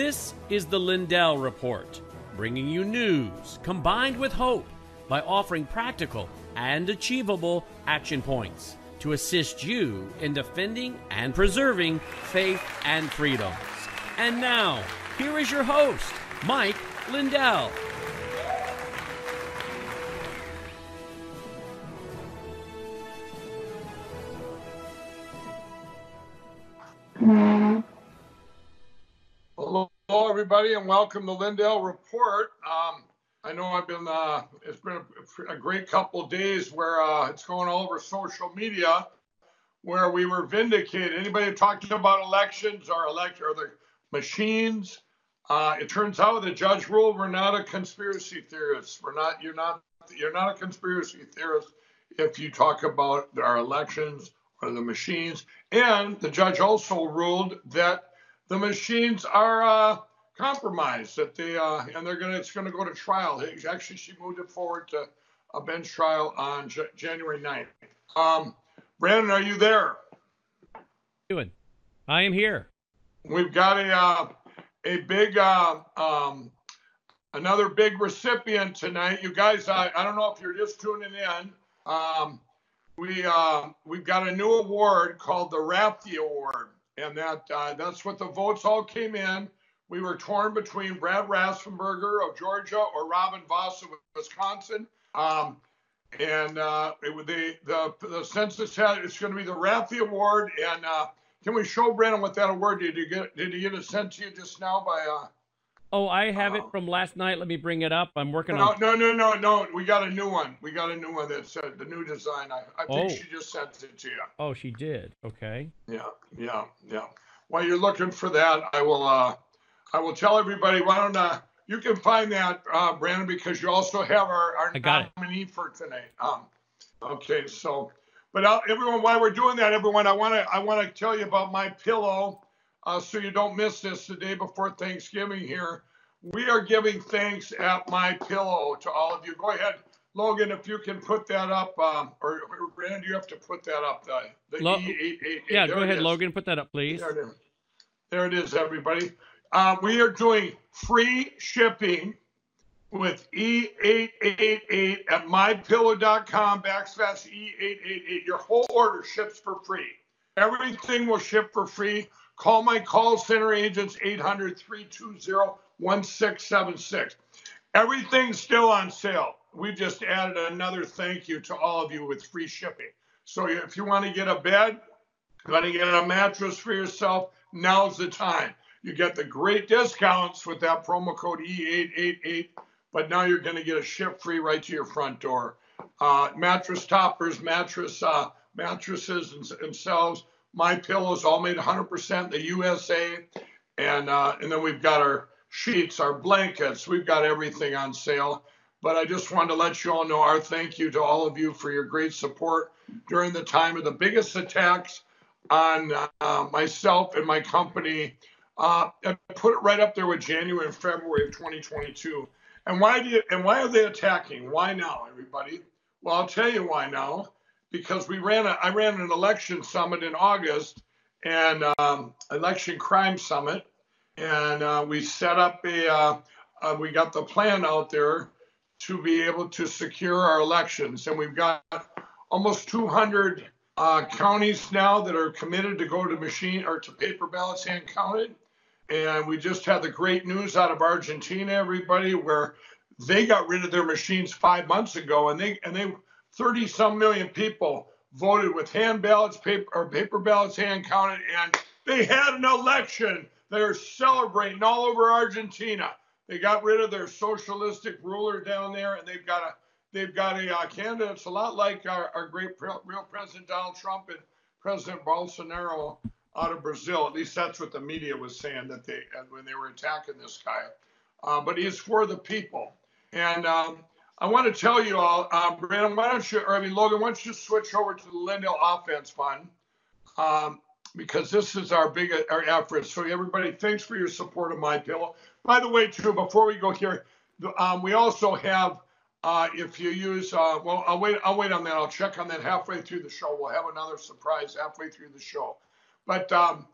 This is the Lindell Report, bringing you news combined with hope by offering practical and achievable action points to assist you in defending and preserving faith and freedoms. And now, here is your host, Mike Lindell. Everybody, and welcome to Lindell Report. Um, I know I've been, uh, it's been a, a great couple days where uh, it's going all over social media where we were vindicated. Anybody talking about elections or elect- or the machines? Uh, it turns out the judge ruled we're not a conspiracy theorist. We're not. You're not. You're not a conspiracy theorist if you talk about our elections or the machines. And the judge also ruled that the machines are uh, compromised. That they uh, and they're gonna. It's gonna go to trial. Actually, she moved it forward to a bench trial on J- January 9th. Um, Brandon, are you there? Doing. I am here. We've got a uh, a big uh, um, another big recipient tonight. You guys, I, I don't know if you're just tuning in. Um, we uh, we've got a new award called the Raffe Award, and that uh, that's what the votes all came in. We were torn between Brad Raffensperger of Georgia or Robin Vos of Wisconsin. Um, and uh, it, the, the the census had it's going to be the Raffe Award. And uh, can we show Brandon what that award did you get? Did you get it sent to you just now by? Uh, Oh, I have it from last night. Let me bring it up. I'm working no, on. no, no, no, no. We got a new one. We got a new one that said the new design. I, I think Oh. she just sent it to you. Oh, she did. Okay. Yeah, yeah, yeah. While you're looking for that, I will uh, I will tell everybody. Why don't uh, you can find that, uh, Brandon, because you also have our, our got it. nominee for tonight. Um, okay, so, but uh, everyone, while we're doing that, everyone, I want to I want to tell you about my pillow, uh, so you don't miss this the day before Thanksgiving. Here, we are giving thanks at my pillow to all of you. Go ahead. Logan, if you can put that up, um, or, or Brandon, you have to put that up. The, the Lo- E888. Yeah, There go ahead. Logan. Put that up, please. There it is. There it is, everybody. Uh, we are doing free shipping with E888 at mypillow.com backslash E888. Your whole order ships for free. Everything will ship for free. Call my call center agents 800 320 1676. Everything's still on sale. We just added another thank you to all of you with free shipping. So if you want to get a bed, you want to get a mattress for yourself, now's the time. You get the great discounts with that promo code E888, but now you're going to get a ship free right to your front door. Uh, mattress toppers, mattress uh, mattresses and- themselves, my pillows, all made 100% the USA, and uh, and then we've got our sheets, our blankets, we've got everything on sale. But I just wanted to let you all know our thank you to all of you for your great support during the time of the biggest attacks on uh, myself and my company. Uh, and put it right up there with January and February of 2022. And why do you, and why are they attacking? Why now, everybody? Well, I'll tell you why now. Because we ran a, I ran an election summit in August and um, election crime summit, and uh, we set up a, uh, uh, we got the plan out there to be able to secure our elections, and we've got almost 200 uh, counties now that are committed to go to machine or to paper ballots hand counted. And we just had the great news out of Argentina, everybody, where they got rid of their machines five months ago, and they and they 30 some million people voted with hand ballots, paper or paper ballots hand counted, and they had an election. They're celebrating all over Argentina. They got rid of their socialistic ruler down there, and they've got a they've got a uh, candidate. It's a lot like our, our great real President Donald Trump and President Bolsonaro out of Brazil. At least that's what the media was saying that they uh, when they were attacking this guy. Uh, but he's for the people. And um, I want to tell you all, uh, Brandon, why don't you, or I mean, Logan, why don't you switch over to the Lindell Offense Fund? Um, because this is our big our effort. So everybody, thanks for your support of My Pillow. By the way, too, before we go here, um, we also have, uh, if you use, uh, well, I'll wait, I'll wait on that. I'll check on that halfway through the show. We'll have another surprise halfway through the show. But um,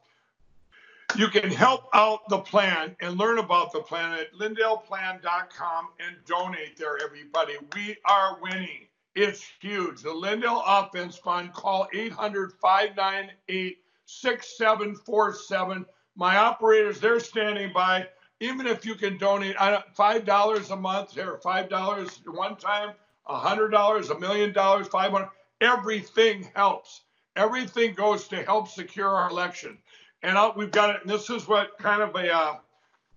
You can help out the plan and learn about the plan at lindellplan.com and donate there, everybody. We are winning. It's huge. The Lindell Offense Fund, call 800 598 6747. My operators, they're standing by. Even if you can donate $5 a month or $5 one time, $100, a million dollars, 500, everything helps. Everything goes to help secure our election. And we've got it. And this is what kind of a, uh,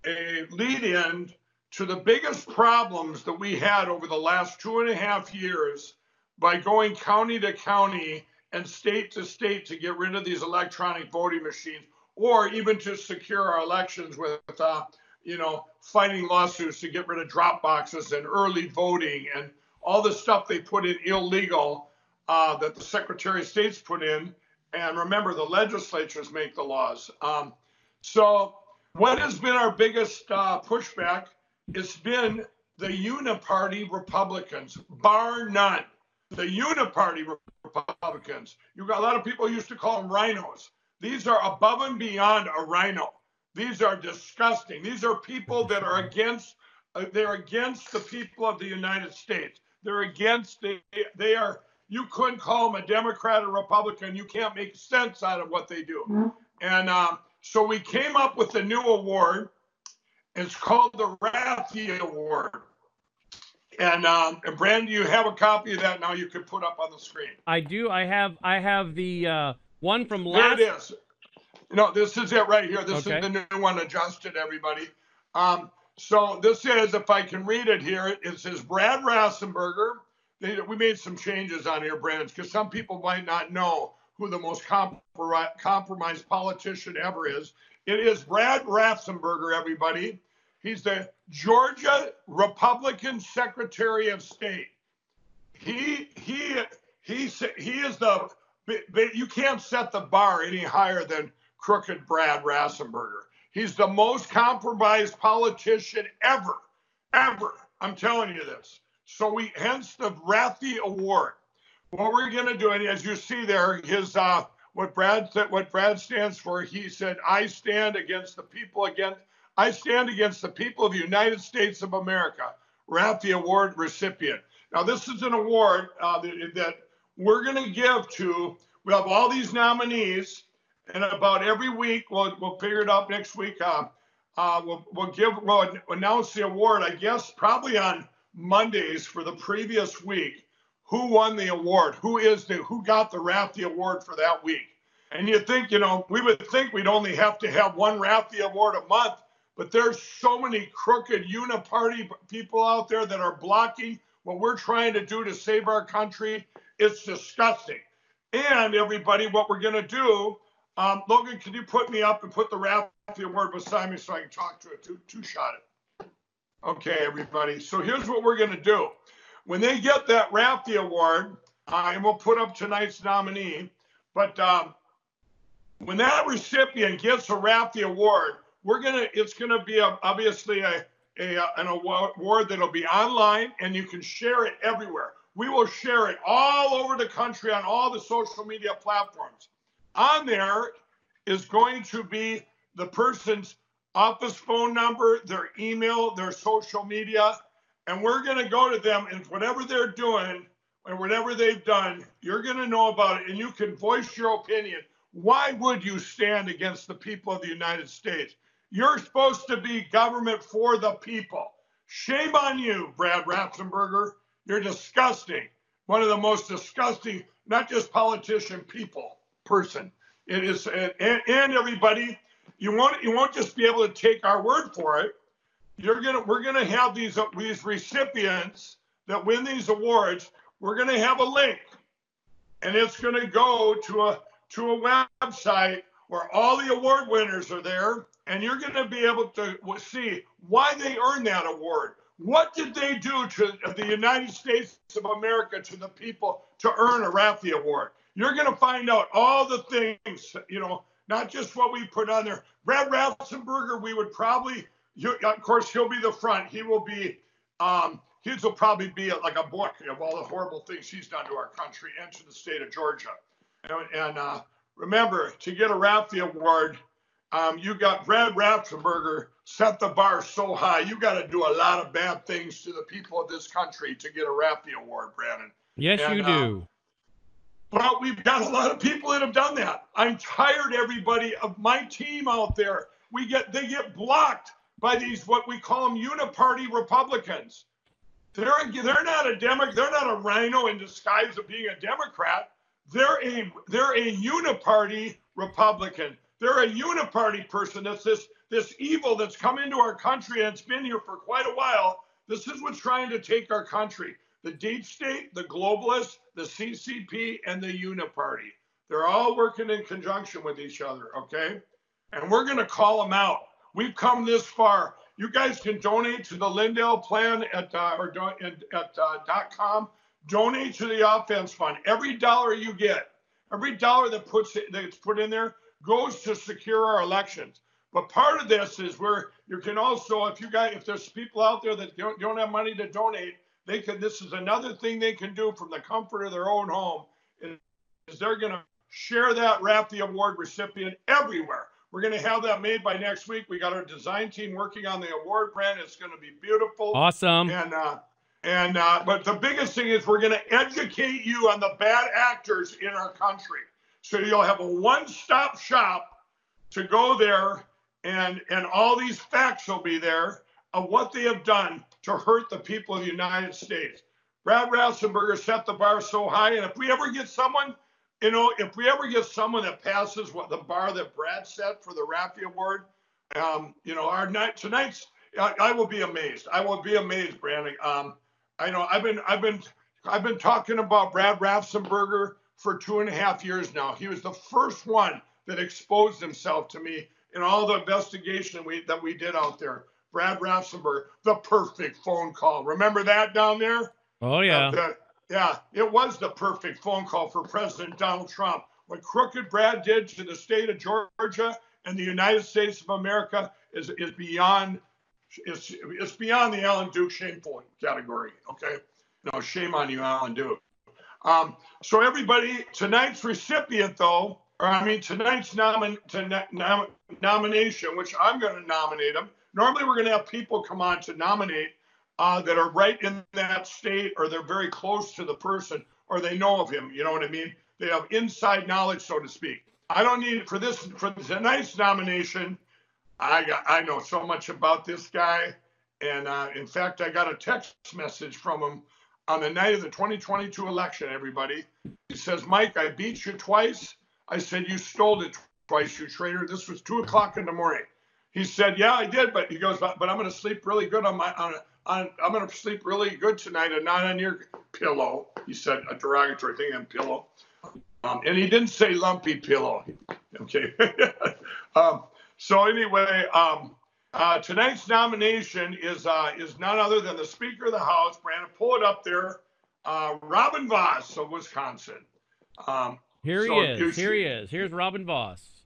a lead in to the biggest problems that we had over the last two and a half years by going county to county and state to state to get rid of these electronic voting machines or even to secure our elections with, uh, you know, fighting lawsuits to get rid of drop boxes and early voting and all the stuff they put in illegal uh, that the Secretary of State's put in. And remember, the legislatures make the laws. Um, so, what has been our biggest uh, pushback? It's been the uniparty Republicans, bar none. The uniparty Republicans. You got a lot of people used to call them rhinos. These are above and beyond a rhino. These are disgusting. These are people that are against. Uh, they're against the people of the United States. They're against. They, they are you couldn't call them a Democrat or Republican. You can't make sense out of what they do. Mm-hmm. And um, so we came up with a new award. It's called the Raffe Award. And, um, and Brandon, you have a copy of that now. You can put up on the screen. I do. I have. I have the uh, one from last. There it is. No, this is it right here. This okay. is the new one adjusted. Everybody. Um, so this is, if I can read it here, it says Brad Raffensperger they, we made some changes on here, Brandon, because some people might not know who the most compromised politician ever is. It is Brad Raffensperger, everybody. He's the Georgia Republican Secretary of State. He he he he is the but you can't set the bar any higher than crooked Brad Raffensperger. He's the most compromised politician ever, ever. I'm telling you this. So we hence the Raffe Award. What we're going to do, and as you see there, his uh, what Brad what Brad stands for. He said, "I stand against the people against I stand against the people of the United States of America." Raffe Award recipient. Now this is an award uh, that, that we're going to give to. We have all these nominees, and about every week we'll we'll figure it out next week. Uh, uh, we'll we'll give we'll announce the award. I guess probably on Mondays for the previous week who won the award, who is the who got the Raffe Award for that week. And you think, you know, we would think we'd only have to have one Raffe Award a month, but there's so many crooked uniparty people out there that are blocking what we're trying to do to save our country. It's disgusting. And everybody, what we're going to do, um, Logan, can you put me up and put the Raffe Award beside me so I can talk to it, two, two shot it. Okay, everybody. So here's what we're going to do. When they get that Raffe Award, and we'll put up tonight's nominee, but um, when that recipient gets a Raffe Award, we're gonna. It's gonna be a, obviously a, a an award that'll be online, and you can share it everywhere. We will share it all over the country on all the social media platforms. On there is going to be the person's office phone number, their email, their social media, and we're going to go to them and whatever they're doing and whatever they've done, you're going to know about it and you can voice your opinion. Why would you stand against the people of the United States? You're supposed to be government for the people. Shame on you, Brad Raffensperger. You're disgusting. One of the most disgusting, not just politician, people, person. It is, and, and everybody, you won't you won't just be able to take our word for it. You're gonna we're gonna have these uh, these recipients that win these awards. We're gonna have a link, and it's gonna go to a to a website where all the award winners are there, and you're gonna be able to see why they earned that award. What did they do to the United States of America to the people to earn a Raffe Award? You're to find out all the things, you know, not just what we put on there. Brad Raffensperger, we would probably, of course, he'll be the front. He will be, um, his will probably be like a book of all the horrible things he's done to our country and to the state of Georgia. And, and uh, remember, to get a Raffe Award, Um, you got Brad Raffensperger set the bar so high. You got to do a lot of bad things to the people of this country to get a Raffe Award, Brandon. Yes, and, you do. Well, we've got a lot of people that have done that. I'm tired, everybody, of my team out there. We get they get blocked by these what we call them uniparty Republicans. They're they're not a Democrat. They're not a rhino in disguise of being a Democrat. They're a they're a uniparty Republican. They're a uniparty person. That's this this evil that's come into our country and it's been here for quite a while. This is what's trying to take our country. The deep state, the globalists, the CCP, and the uniparty. They're all working in conjunction with each other, okay? And we're going to call them out. We've come this far. You guys can donate to the Lindell plan at uh, or at uh, .com. Donate to the offense fund. Every dollar you get, every dollar that puts it, that's put in there goes to secure our elections. But part of this is where you can also, if you guys, if there's people out there that don't, don't have money to donate, they can. This is another thing they can do from the comfort of their own home. Is they're going to share that Raffe Award recipient everywhere. We're going to have that made by next week. We got our design team working on the award brand. It's going to be beautiful. Awesome. And uh, and uh, but the biggest thing is we're going to educate you on the bad actors in our country. So you'll have a one-stop shop to go there, and and all these facts will be there of what they have done to hurt the people of the United States. Brad Raffensperger set the bar so high, and if we ever get someone, you know, if we ever get someone that passes what the bar that Brad set for the Raffe Award, um, you know, our night tonight's, I, I, will be amazed. I will be amazed, Brandon. Um, I know I've been, I've been, I've been talking about Brad Raffensperger for two and a half years now. He was the first one that exposed himself to me in all the investigation we, that we did out there. Brad Raffensperger, the perfect phone call. Remember that down there? Oh yeah. The, yeah, it was the perfect phone call for President Donald Trump. What crooked Brad did to the state of Georgia and the United States of America is is beyond it's it's beyond the Alan Duke shameful category. Okay, no shame on you, Alan Duke. Um, so everybody, tonight's recipient, though, or I mean tonight's nomin, to nom, nomination, which I'm going to nominate them. Normally, we're going to have people come on to nominate uh, that are right in that state, or they're very close to the person, or they know of him. You know what I mean? They have inside knowledge, so to speak. I don't need for this for tonight's nomination. I got I know so much about this guy, and uh, in fact, I got a text message from him on the night of the 2022 election, everybody. He says, Mike, I beat you twice. I said, You stole it twice, you traitor. This was two o'clock in the morning. He said, Yeah, I did, but he goes, But, but I'm going to sleep really good on my, on, on I'm going to sleep really good tonight and not on your pillow. He said a derogatory thing on pillow. Um, and he didn't say lumpy pillow. Okay. um, so anyway, um, uh, tonight's nomination is uh, is none other than the Speaker of the House, Brandon. Pull it up there, uh, Robin Vos of Wisconsin. Um, Here so he is. Here he is. Here's Robin Vos.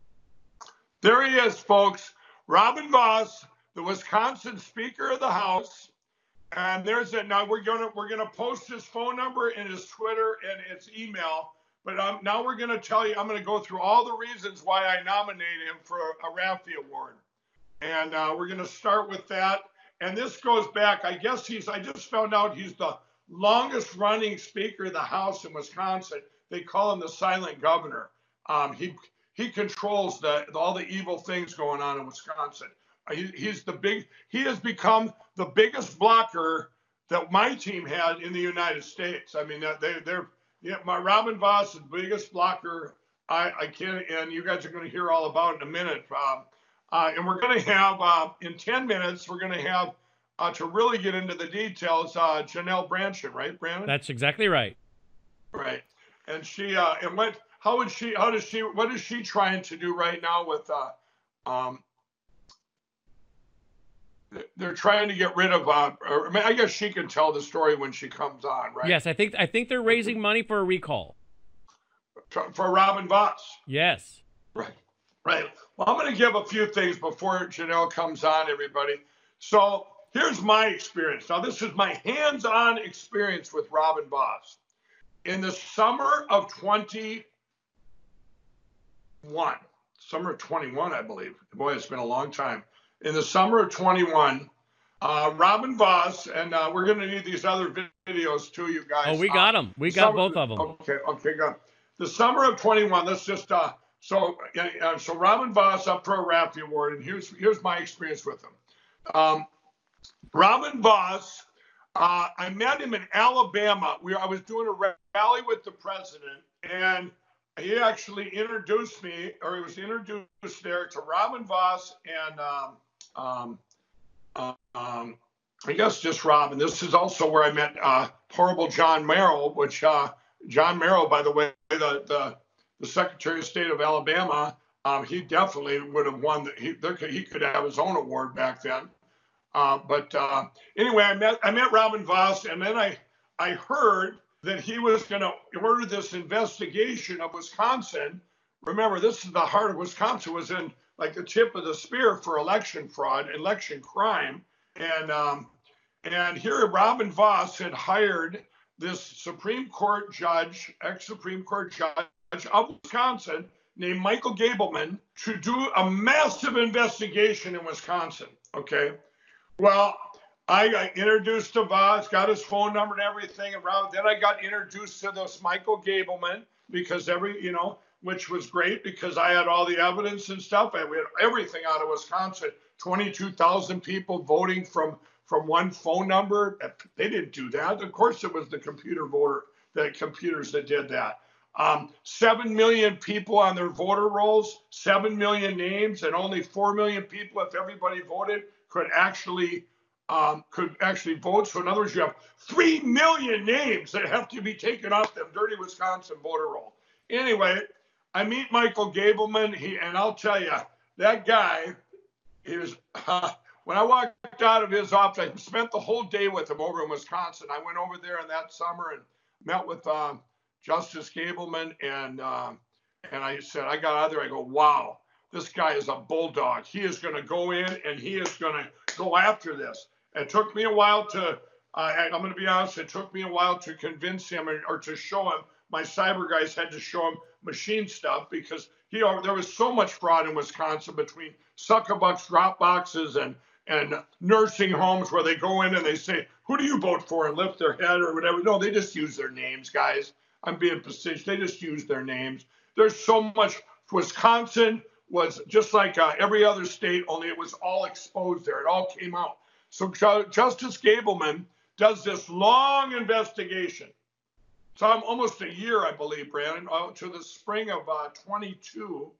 There he is, folks. Robin Vos, the Wisconsin Speaker of the House. And there's it. Now we're gonna we're gonna post his phone number and his Twitter and his email. But um, now we're gonna tell you. I'm gonna go through all the reasons why I nominated him for a Raffe Award and uh, we're to start with that. And this goes back, I guess he's, I just found out he's the longest running Speaker of the House in Wisconsin. They call him the silent governor. Um, he, he controls the, all the evil things going on in Wisconsin. Uh, he, he's the big, he has become the biggest blocker that my team had in the United States. I mean, they, they're, yeah, my Robin Vos is the biggest blocker I, I can't, and you guys are going to hear all about it in a minute. Um, uh, and we're going to have, uh, in 10 minutes, we're going to have, uh, to really get into the details, uh, Janelle Brandtjen, right, Brandon? That's exactly right. Right. And she, uh, and what, how would she, how does she, what is she trying to do right now with, uh, um, they're trying to get rid of. Uh, or, I, mean, I guess she can tell the story when she comes on, right? Yes, I think I think they're raising money for a recall. For Robin Vos. Yes. Right. Right. Well, I'm going to give a few things before Janelle comes on, everybody. So here's my experience. Now, this is my hands on experience with Robin Vos. In the summer of 21, summer of 21, I believe. Boy, it's been a long time. In the summer of 21, uh, Robin Vos, and uh, we're going to need these other videos too, you guys. Oh, we got them. We got summer, both of them. Okay, okay, good. The summer of 21. Let's just uh, so uh, so Robin Vos up for a Raffe Award, and here's here's my experience with him. Um, Robin Vos, uh, I met him in Alabama. We I was doing a rally with the president, and he actually introduced me, or he was introduced there to Robin Vos and um, um, um, I guess just Robin. This is also where I met uh, horrible John Merrill, which uh, John Merrill, by the way, the, the, the Secretary of State of Alabama, um, he definitely would have won. The, he there could, he could have his own award back then. Uh, but uh, anyway, I met I met Robin Vos, and then I I heard that he was going to order this investigation of Wisconsin. Remember, this is the heart of Wisconsin. Was in like the tip of the spear for election fraud, election crime. And um, and here Robin Vos had hired this Supreme Court judge, ex-Supreme Court judge of Wisconsin, named Michael Gableman, to do a massive investigation in Wisconsin. Okay. Well, I got introduced to Vos, got his phone number and everything. around. then I got introduced to this Michael Gableman because every, you know, which was great because I had all the evidence and stuff. And we had everything out of Wisconsin. 22,000 people voting from from one phone number. They didn't do that. Of course, it was the computer voter, the computers that did that. Um, Seven million people on their voter rolls, seven million names, and only four million people, if everybody voted, could actually um, could actually vote. So in other words, you have three million names that have to be taken off them dirty Wisconsin voter roll. Anyway, I meet Michael Gableman, he, and I'll tell you, that guy, he was, uh, when I walked out of his office, I spent the whole day with him over in Wisconsin. I went over there in that summer and met with uh, Justice Gableman, and uh, and I said, I got out there, I go, wow, this guy is a bulldog. He is going to go in and he is going to go after this. It took me a while to, uh, I'm going to be honest, it took me a while to convince him or, to show him my cyber guys had to show him machine stuff because he there was so much fraud in Wisconsin between Zuckerbucks, drop boxes, and and nursing homes where they go in and they say, "Who do you vote for?" and lift their head or whatever. No, they just use their names, guys. I'm being facetious. They just use their names. There's so much. Wisconsin was just like uh, every other state, only it was all exposed there. It all came out. So Justice Gableman does this long investigation so I'm almost a year, I believe, Brandon, uh, to the spring of uh, 22.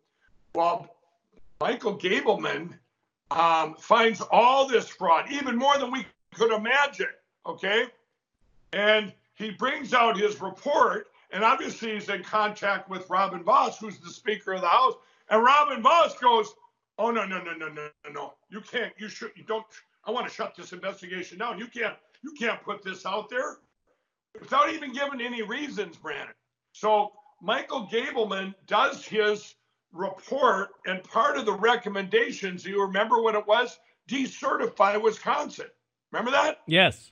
Well, Michael Gableman um, finds all this fraud, even more than we could imagine. Okay. And he brings out his report, and obviously he's in contact with Robin Vos, who's the Speaker of the House. And Robin Vos goes, "Oh no, no, no, no, no, no! You can't. You should. You don't. I want to shut this investigation down. You can't. You can't put this out there without even giving any reasons, Brandon. So Michael Gableman does his report, and part of the recommendations, you remember what it was? Decertify Wisconsin. Remember that? Yes.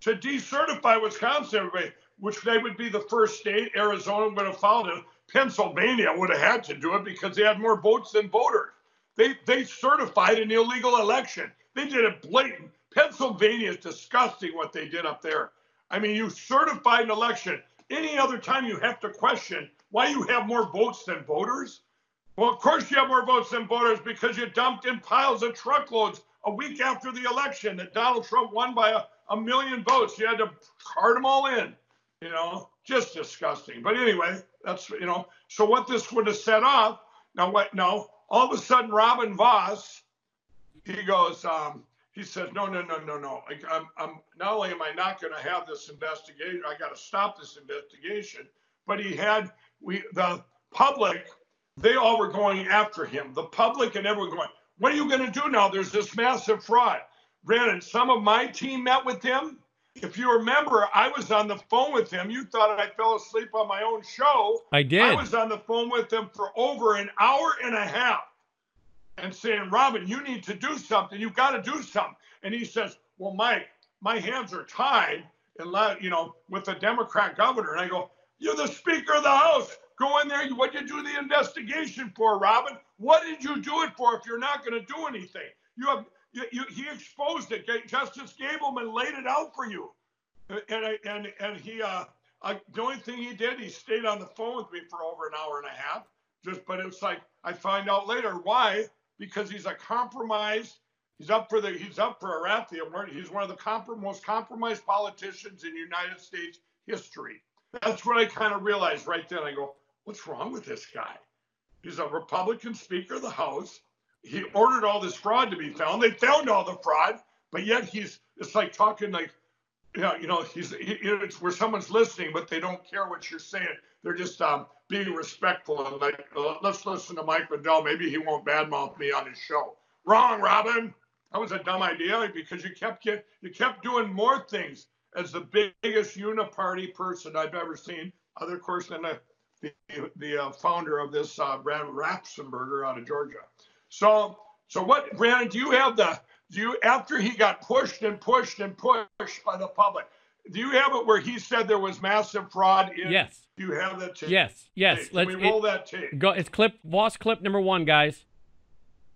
To decertify Wisconsin, everybody, which they would be the first state. Arizona would have followed it. Pennsylvania would have had to do it because they had more votes than voters. They they certified an illegal election. They did it blatant. Pennsylvania is disgusting what they did up there. I mean, you certified an election. Any other time you have to question why you have more votes than voters? Well, of course you have more votes than voters because you dumped in piles of truckloads a week after the election that Donald Trump won by a, a million votes. You had to cart them all in, you know, just disgusting. But anyway, that's, you know, so what this would have set off, now what, no, all of a sudden Robin Vos, he goes, um, he says, no, no, no, no, no. I, am I'm not only am I not going to have this investigation, I got to stop this investigation. But he had we the public, they all were going after him. The public and everyone going, what are you going to do now? There's this massive fraud. Brandon, some of my team met with him. If you remember, I was on the phone with him. You thought I fell asleep on my own show. I did. I was on the phone with him for over an hour and a half and saying, Robin, you need to do something. You've got to do something. And he says, Well, Mike, my hands are tied, and you know, with the Democrat governor. And I go, You're the Speaker of the House. Go in there. What did you do the investigation for, Robin? What did you do it for if you're not going to do anything? You have you, you, he exposed it. Justice Gableman laid it out for you, and and and he uh, uh, the only thing he did, he stayed on the phone with me for over an hour and a half. Just, but it's like I find out later why because he's a compromised. He's up for the he's up for a Arathi He's one of the most compromised politicians in United States history. That's what I kind of realized right then. I go, what's wrong with this guy? He's a Republican Speaker of the House. He ordered all this fraud to be found. They found all the fraud, but yet he's it's like talking like yeah, you know, he's he, it's where someone's listening, but they don't care what you're saying. They're just um, being respectful and like, uh, let's listen to Mike Lindell. Maybe he won't badmouth me on his show. Wrong, Robin. That was a dumb idea because you kept you kept doing more things as the biggest uniparty person I've ever seen. Other course than the the, the uh, founder of this uh, Brad Raffensperger out of Georgia. So so what, Brandon? Do you have the do you after he got pushed and pushed and pushed by the public? Do you have it where he said there was massive fraud? In, yes. Do you have that tape? Yes. Yes. Can Let's we roll it, that tape. Go. It's clip. Vos clip number one, guys.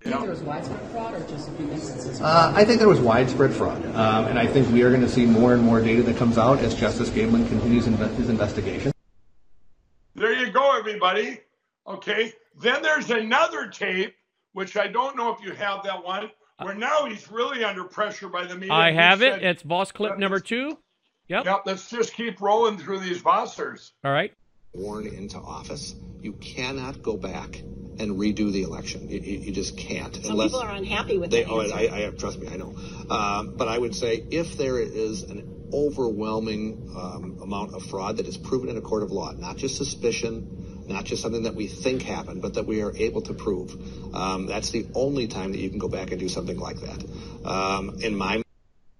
Do think there was widespread fraud or just a few instances? Uh, I think there was widespread fraud, um, and I think we are going to see more and more data that comes out as Justice Gableman continues in, his investigation. There you go, everybody. Okay. Then there's another tape, which I don't know if you have that one, where now he's really under pressure by the media. I have it. it's Vos clip number two. Yep. Yep. Let's just keep rolling through these Vossers. All right. Sworn into office, you cannot go back and redo the election. You, you, you just can't. Some unless people are unhappy with they, that. Oh, I, I, trust me, I know. Um, but I would say if there is an overwhelming um, amount of fraud that is proven in a court of law, not just suspicion, not just something that we think happened, but that we are able to prove. Um, that's the only time that you can go back and do something like that. Um, in my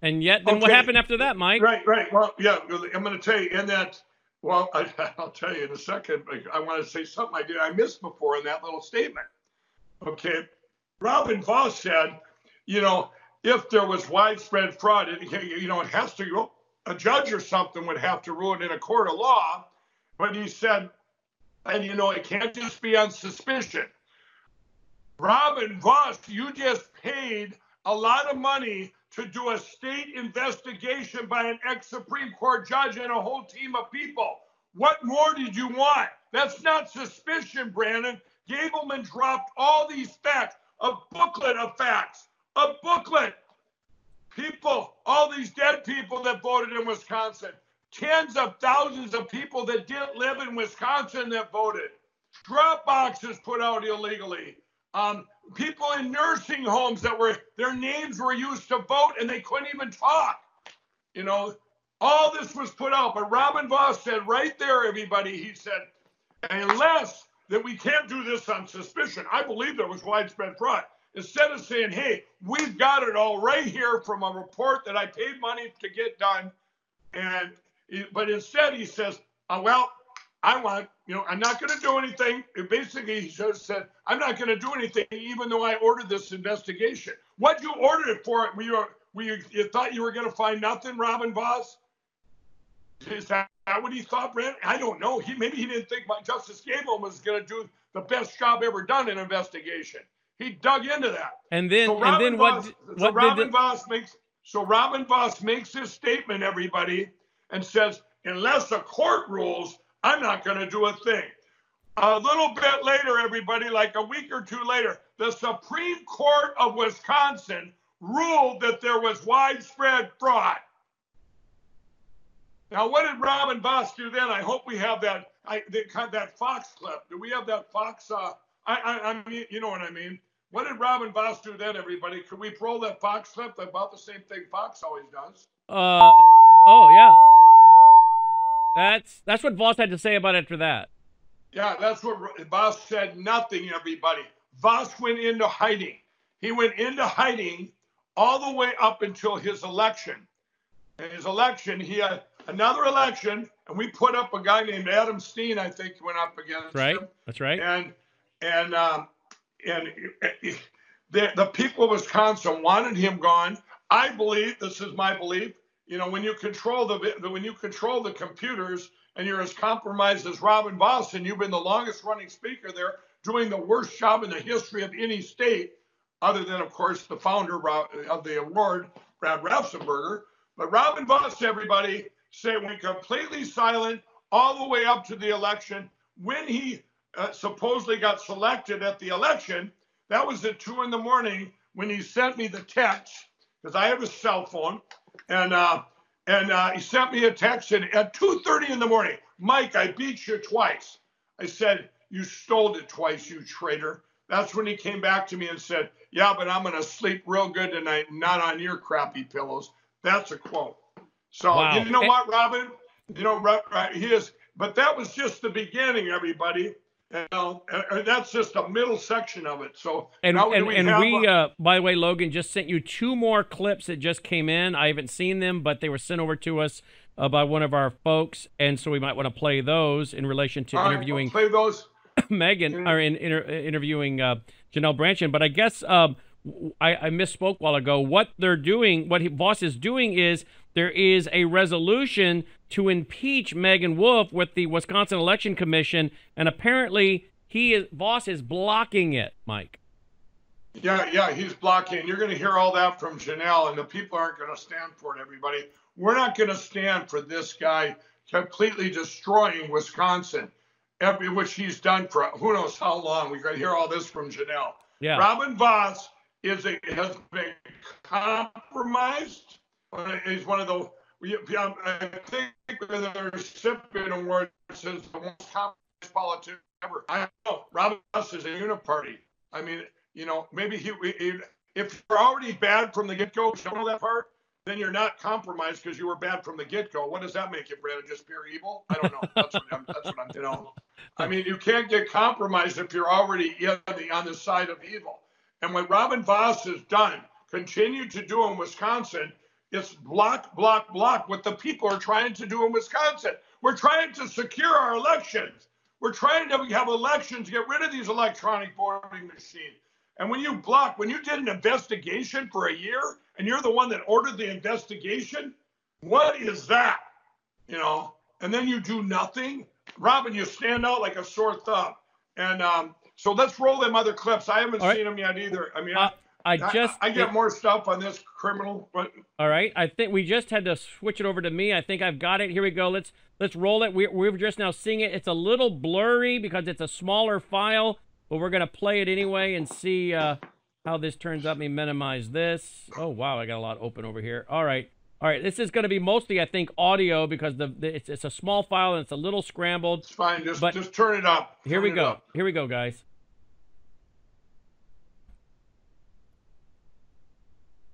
and yet, then okay. what happened after that, Mike? Right, right. Well, yeah, I'm going to tell you in that. Well, I, will tell you in a second. I want to say something I did I missed before in that little statement. Okay, Robin Vos said, you know, if there was widespread fraud, it, you know, it has to. A judge or something would have to rule it in a court of law. But he said and you know, it can't just be on suspicion. Robin Vos, you just paid a lot of money to do a state investigation by an ex Supreme Court judge and a whole team of people. What more did you want? That's not suspicion, Brandon. Gableman dropped all these facts, a booklet of facts, a booklet. People, all these dead people that voted in Wisconsin, tens of thousands of people that didn't live in Wisconsin that voted. Drop boxes put out illegally. Um, people in nursing homes that were their names were used to vote and they couldn't even talk. You know, all this was put out. But Robin Vos said right there, everybody, he said, unless that we can't do this on suspicion. I believe there was widespread fraud. Instead of saying, hey, we've got it all right here from a report that I paid money to get done, and but instead he says, oh, well, I want, you know, I'm not going to do anything. basically, he just said, I'm not going to do anything, even though I ordered this investigation. What you ordered it for? Were you, were you, you thought you were going to find nothing, Robin Vos? Is that what he thought, Brent? I don't know. He maybe he didn't think my Justice Gable was going to do the best job ever done in investigation. He dug into that. And then, so and then Vos, what? So what Robin the... Vos makes so Robin Vos makes this statement, everybody, and says, unless a court rules, I'm not going to do a thing. A little bit later, everybody, like a week or two later, the Supreme Court of Wisconsin ruled that there was widespread fraud. Now, what did Robin Vos do then? I hope we have that I, that Fox clip. Do we have that Fox? Uh, I, I, I mean, you know what I mean. What did Robin Vos do then, everybody? Could we roll that Fox clip? About the same thing Fox always does. Uh, oh yeah. That's that's what Vos had to say about it after that. Yeah, that's what Vos said. Nothing, everybody. Vos went into hiding. He went into hiding all the way up until his election. His election, he had another election, and we put up a guy named Adam Steen. I think went up against him. right. him. That's right. And and um, and the the people of Wisconsin wanted him gone. I believe this is my belief you know when you control the when you control the computers and you're as compromised as Robin and you've been the longest running speaker there, doing the worst job in the history of any state, other than, of course, the founder of the award, Brad Raffensperger. But Robin Vos, everybody, say went completely silent all the way up to the election. When he uh, supposedly got selected at the election, that was at two in the morning when he sent me the text because I have a cell phone, and uh, and uh, he sent me a text and at 2:30 in the morning, Mike, I beat you twice. I said, you stole it twice, you traitor. That's when he came back to me and said, yeah, but I'm gonna sleep real good tonight, not on your crappy pillows. That's a quote. So wow. you know what, Robin? You know, right, he is. But that was just the beginning, everybody. And that's just a middle section of it. So and and we, and we uh, by the way, Logan just sent you two more clips that just came in. I haven't seen them, but they were sent over to us uh, by one of our folks, and so we might want to play those in relation to All interviewing. Right, we'll play those. Megan or in, in, interviewing uh, Janelle Brandtjen, but I guess um, I, I, misspoke a while ago. What they're doing, what he, Vos is doing, is there is a resolution to impeach Meagan Wolfe with the Wisconsin Election Commission, and apparently he is Vos is blocking it, Mike. Yeah, yeah, he's blocking. You're going to hear all that from Janelle, and the people aren't going to stand for it. Everybody, we're not going to stand for this guy completely destroying Wisconsin, every, which he's done for who knows how long. We're going to hear all this from Janelle. Yeah. Robin Vos is a, has been compromised. He's one of the um, I think the recipient award says the most communist politician ever. I know Robin Vos is a uniparty. I mean, you know, maybe he, he if you're already bad from the get-go, you know that part, then you're not compromised because you were bad from the get-go. What does that make you, Brandon? Just pure evil? I don't know. That's what I'm. That's what I'm. You know, I mean, you can't get compromised if you're already on the side of evil. And what Robin Vos has done, continued to do in Wisconsin, is block, block, block what the people are trying to do in Wisconsin. We're trying to secure our elections. We're trying to have elections, get rid of these electronic voting machines. And when you block, when you did an investigation for a year and you're the one that ordered the investigation, what is that? You know, and then you do nothing. Robin, you stand out like a sore thumb. And um, so let's roll them other clips. I haven't seen them yet either. I mean, uh, I just I, I get more stuff on this criminal. But... All right, I think we just had to switch it over to me. I think I've got it. Here we go. Let's let's roll it. We, we're just now seeing it. It's a little blurry because it's a smaller file, but we're gonna play it anyway and see uh, how this turns out. Let me minimize this. Oh wow, I got a lot open over here. All right. All right, this is going to be mostly, I think, audio because the, the it's, it's a small file and it's a little scrambled. It's fine. Just but just turn it up. Turn here we go. Up. Here we go, guys.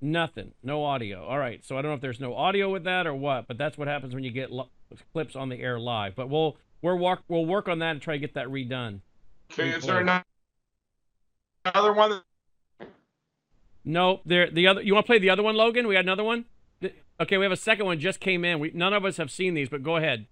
Nothing. No audio. All right. So I don't know if there's no audio with that or what, but that's what happens when you get lo- clips on the air live. But we'll we'll work we'll work on that and try to get that redone. Okay. Is there another one? No. There. The other. You want to play the other one, Logan? We got another one. Okay. We have a second one just came in. We none of us have seen these, but go ahead.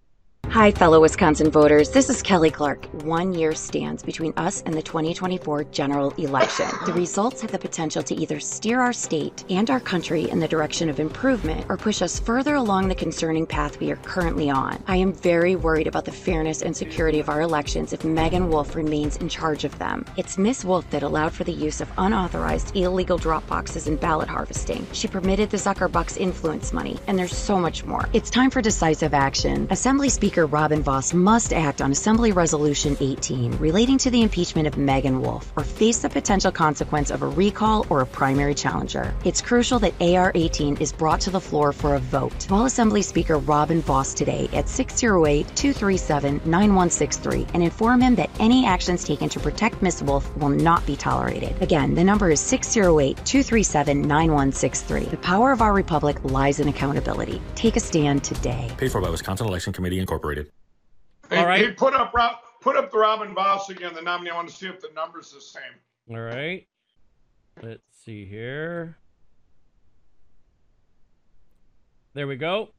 Hi, fellow Wisconsin voters. This is Kelly Clark. One year stands between us and the 2024 general election. The results have the potential to either steer our state and our country in the direction of improvement or push us further along the concerning path we are currently on. I am very worried about the fairness and security of our elections if Meagan Wolfe remains in charge of them. It's Miss Wolfe that allowed for the use of unauthorized illegal drop boxes and ballot harvesting. She permitted the Zuckerbucks influence money, and there's so much more. It's time for decisive action. Assembly Speaker Robin Vos must act on Assembly Resolution 18 relating to the impeachment of Meagan Wolfe or face the potential consequence of a recall or a primary challenger. It's crucial that AR 18 is brought to the floor for a vote. Call Assembly Speaker Robin Vos today at 608 237 9163 and inform him that any actions taken to protect Ms. Wolfe will not be tolerated. Again, the number is 608 237 9163. The power of our republic lies in accountability. Take a stand today. Paid for by Wisconsin Election Committee Incorporated. Hey, All right. Hey, put up put up the Robin Vos again, the nominee. I want to see if the number's the same. All right. Let's see here. There we go.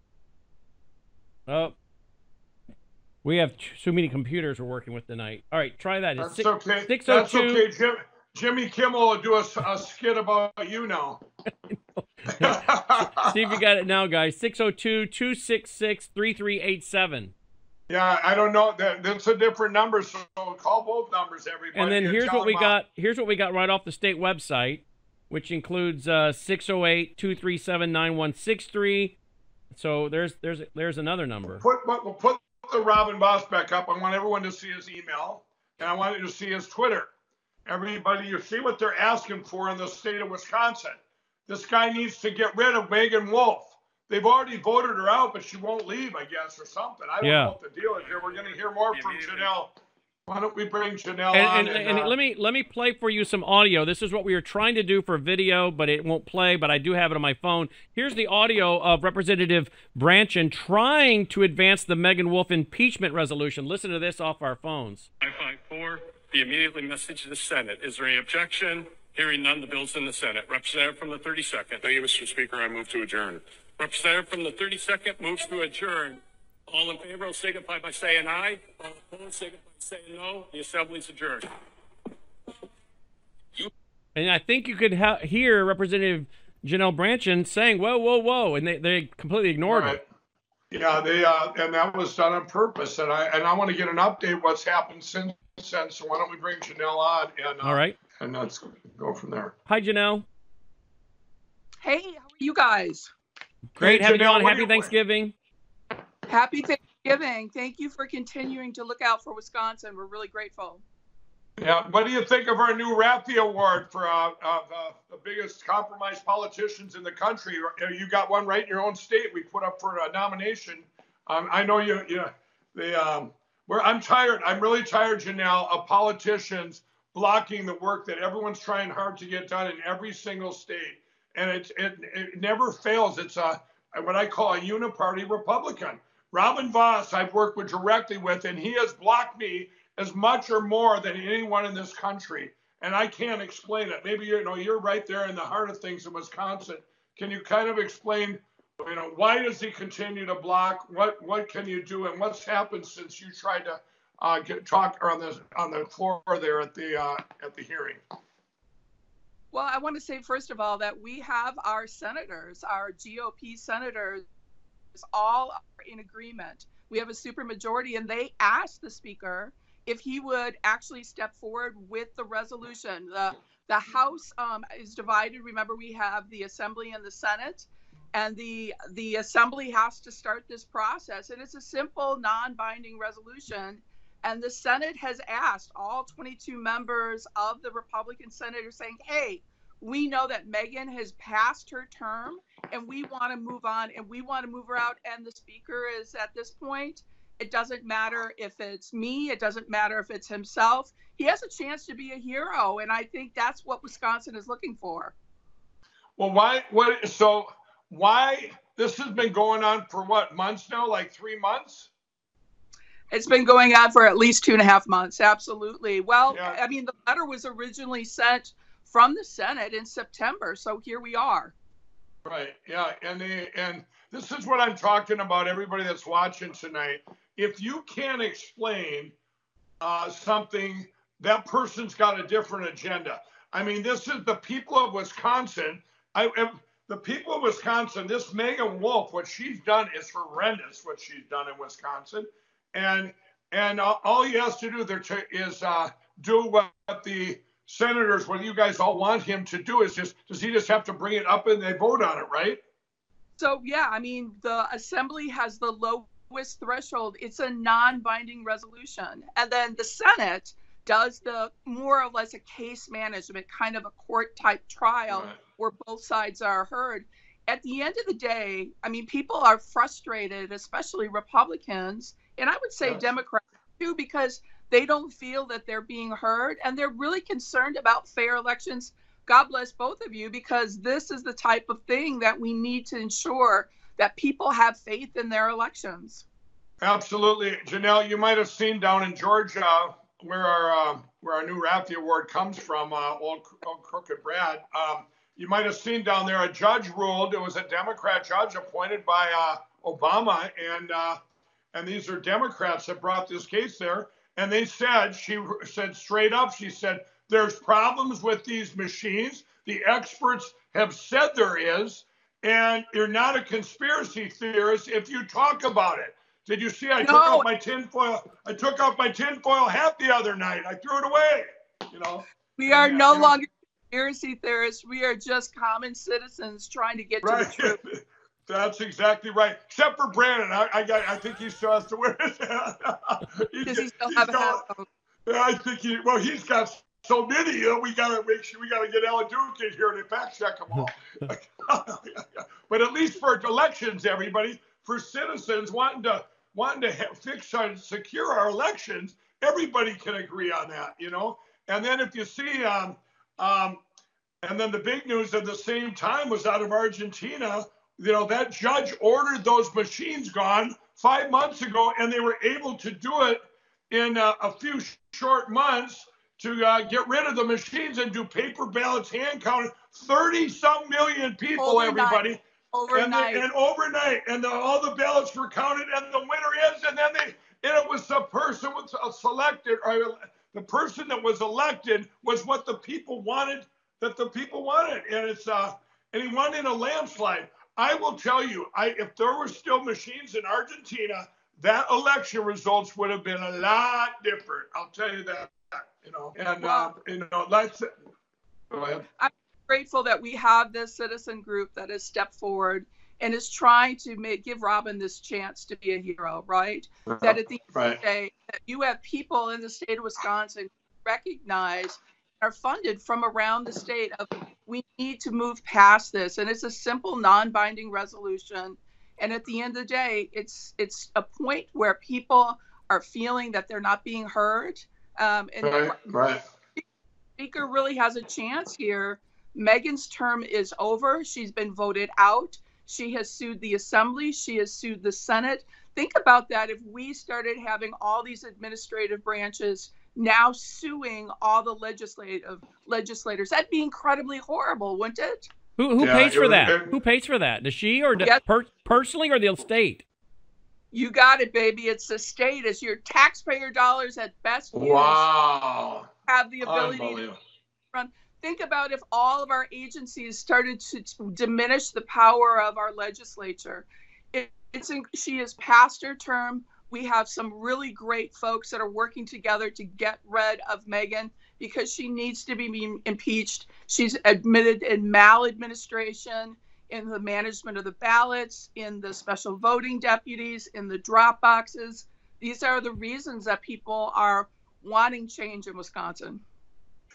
Oh. We have so many computers we're working with tonight. All right, try that. That's six, okay. 602. That's okay. Jim, Jimmy Kimmel will do a, a skit about you now. See if you got it now, guys. 602 266 3387. Yeah, I don't know. That's a different number, so call both numbers, everybody. And then and here's what we got. Here's what we got right off the state website, which includes uh, 608-237-9163. So there's there's there's another number. Put we'll put the Robin Vos back up. I want everyone to see his email, and I want you to see his Twitter. Everybody, you see what they're asking for in the state of Wisconsin. This guy needs to get rid of Meagan Wolfe. They've already voted her out, but she won't leave, I guess, or something. I don't Yeah. know what the deal is here. We're going to hear more from Janelle. Why don't we bring Janelle And, on? and, and uh, let me let me play for you some audio. This is what we were trying to do for video, but it won't play. But I do have it on my phone. Here's the audio of Representative Brandtjen trying to advance the Meagan Wolfe impeachment resolution. Listen to this off our phones. 554 be immediately messaged to the Senate. Is there any objection? Hearing none, the bill's in the Senate. Representative from the 32nd. Thank you, Mr. Speaker. I move to adjourn. Representative from the 32nd moves to adjourn. All in favor will signify by saying aye. All opposed signify by saying no. The assembly's adjourned. And I think you could ha- hear Representative Janelle Brandtjen saying, "Whoa, whoa, whoa," and they, they completely ignored Right. it. Yeah, they uh, and that was done on purpose. And I and I want to get an update what's happened since then. So why don't we bring Janelle on and uh, All right. and let's go from there. Hi, Janelle. Hey, how are you guys? Great Hey, having you Janelle, on. Happy Thanksgiving. Happy Thanksgiving. Thank you for continuing to look out for Wisconsin. We're really grateful. Yeah, what do you think of our new Raffe Award for uh, uh, the, the biggest compromised politicians in the country? Uh, You got one right in your own state. We put up for a nomination. Um, I know you. You know, the um, where I'm tired. I'm really tired, Janelle, of politicians blocking the work that everyone's trying hard to get done in every single state, and it it, it never fails. It's a what I call a uniparty Republican. Robin Vos, I've worked with directly with, and he has blocked me as much or more than anyone in this country. And I can't explain it. Maybe you know you're right there in the heart of things in Wisconsin. Can you kind of explain, you know, why does he continue to block? What what can you do, and what's happened since you tried to uh, get talk on the on the floor there at the uh, at the hearing? Well, I want to say, first of all, that we have our senators, our GOP senators, all in agreement. We have a supermajority, and they asked the speaker if he would actually step forward with the resolution. The, the House um, is divided. Remember, we have the Assembly and the Senate. And the the assembly has to start this process, and it's a simple, non-binding resolution. And the Senate has asked all 22 members of the Republican senators, saying, "Hey, we know that Meagan has passed her term, and we want to move on, and we want to move her out." And the Speaker is at this point. It doesn't matter if it's me. It doesn't matter if it's himself. He has a chance to be a hero, and I think that's what Wisconsin is looking for. Well, why? What? So why? This has been going on for what months now? Like three months? It's been going on for at least two and a half months. Absolutely. Well, Yeah. I mean, the letter was originally sent from the Senate in September, so here we are. Right. Yeah. And they, and this is what I'm talking about. Everybody that's watching tonight, if you can't explain uh, something, that person's got a different agenda. I mean, this is the people of Wisconsin. I, the people of Wisconsin. This Meagan Wolfe, what she's done is horrendous. What she's done in Wisconsin, and and all, he has to do there to, is uh, do what the senators, what you guys all want him to do is just, does he just have to bring it up and they vote on it, right? So, yeah, I mean, the assembly has the lowest threshold. It's a non binding resolution. And then the Senate does the more or less a case management, kind of a court type trial Right. where both sides are heard. At the end of the day, I mean, people are frustrated, especially Republicans, and I would say. Democrats too, because they don't feel that they're being heard and they're really concerned about fair elections. God bless both of you because this is the type of thing that we need to ensure that people have faith in their elections. Absolutely, Janelle. You might have seen down in Georgia where our uh, where our new Raffe Award comes from, uh, old, old Crooked Brad. Um, you might have seen down there a judge ruled. It was a Democrat judge appointed by uh, Obama, and uh, and these are Democrats that brought this case there. And they said she said straight up. She said there's problems with these machines. The experts have said there is, and you're not a conspiracy theorist if you talk about it. Did you see? I No. took off my tinfoil. I took off my tinfoil hat the other night. I threw it away. You know. We are no longer conspiracy theorists. We are just common citizens trying to get to the truth. That's exactly right. Except for Brannon, I, I got. I think he still has to wear his hat. Does he still have a hat? Yeah, I think he. Well, he's got so many. Know, we gotta make sure we gotta get Alan Duke in here to fact check them all. but at least for elections, everybody, for citizens wanting to wanting to fix and secure our elections, everybody can agree on that. You know. And then if you see, um, um, and then the big news at the same time was out of Argentina. You know, that judge ordered those machines gone five months ago, and they were able to do it in uh, a few sh- short months to uh, get rid of the machines and do paper ballots, hand counted. 30 some million people, Overnight. everybody. And, Overnight. the, and overnight, and the, all the ballots were counted, and the winner is, and then they, and it was the person was uh, selected, or the person that was elected was what the people wanted, that the people wanted, and it's uh, and he won in a landslide. I will tell you, I if there were still machines in Argentina, that election results would have been a lot different. I'll tell you that, you know, and uh, you know, let's go ahead. grateful that we have this citizen group that has stepped forward and is trying to make give Robin this chance to be a hero, right? That at the end of the day, that you have people in the state of Wisconsin recognize are funded from around the state of we need to move past this. And it's a simple non-binding resolution. And at the end of the day, it's it's a point where people are feeling that they're not being heard. Um, and Right, right. speaker really has a chance here. Meagan's term is over. She's been voted out. She has sued the assembly. She has sued the Senate. Think about that if we started having all these administrative branches now suing all the legislative legislators. That'd be incredibly horrible, wouldn't it? Who who Yeah, pays for it- that? it- who pays for that? Does she or Yes. per, personally or the state? You got it, baby. It's the state. It's your taxpayer dollars at best Wow. have the ability to run. Think about if all of our agencies started to to diminish the power of our legislature. It, it's in, she has passed her term. We have some really great folks that are working together to get rid of Meagan because she needs to be impeached. She's admitted in maladministration in the management of the ballots, in the special voting deputies, in the drop boxes. These are the reasons that people are wanting change in Wisconsin.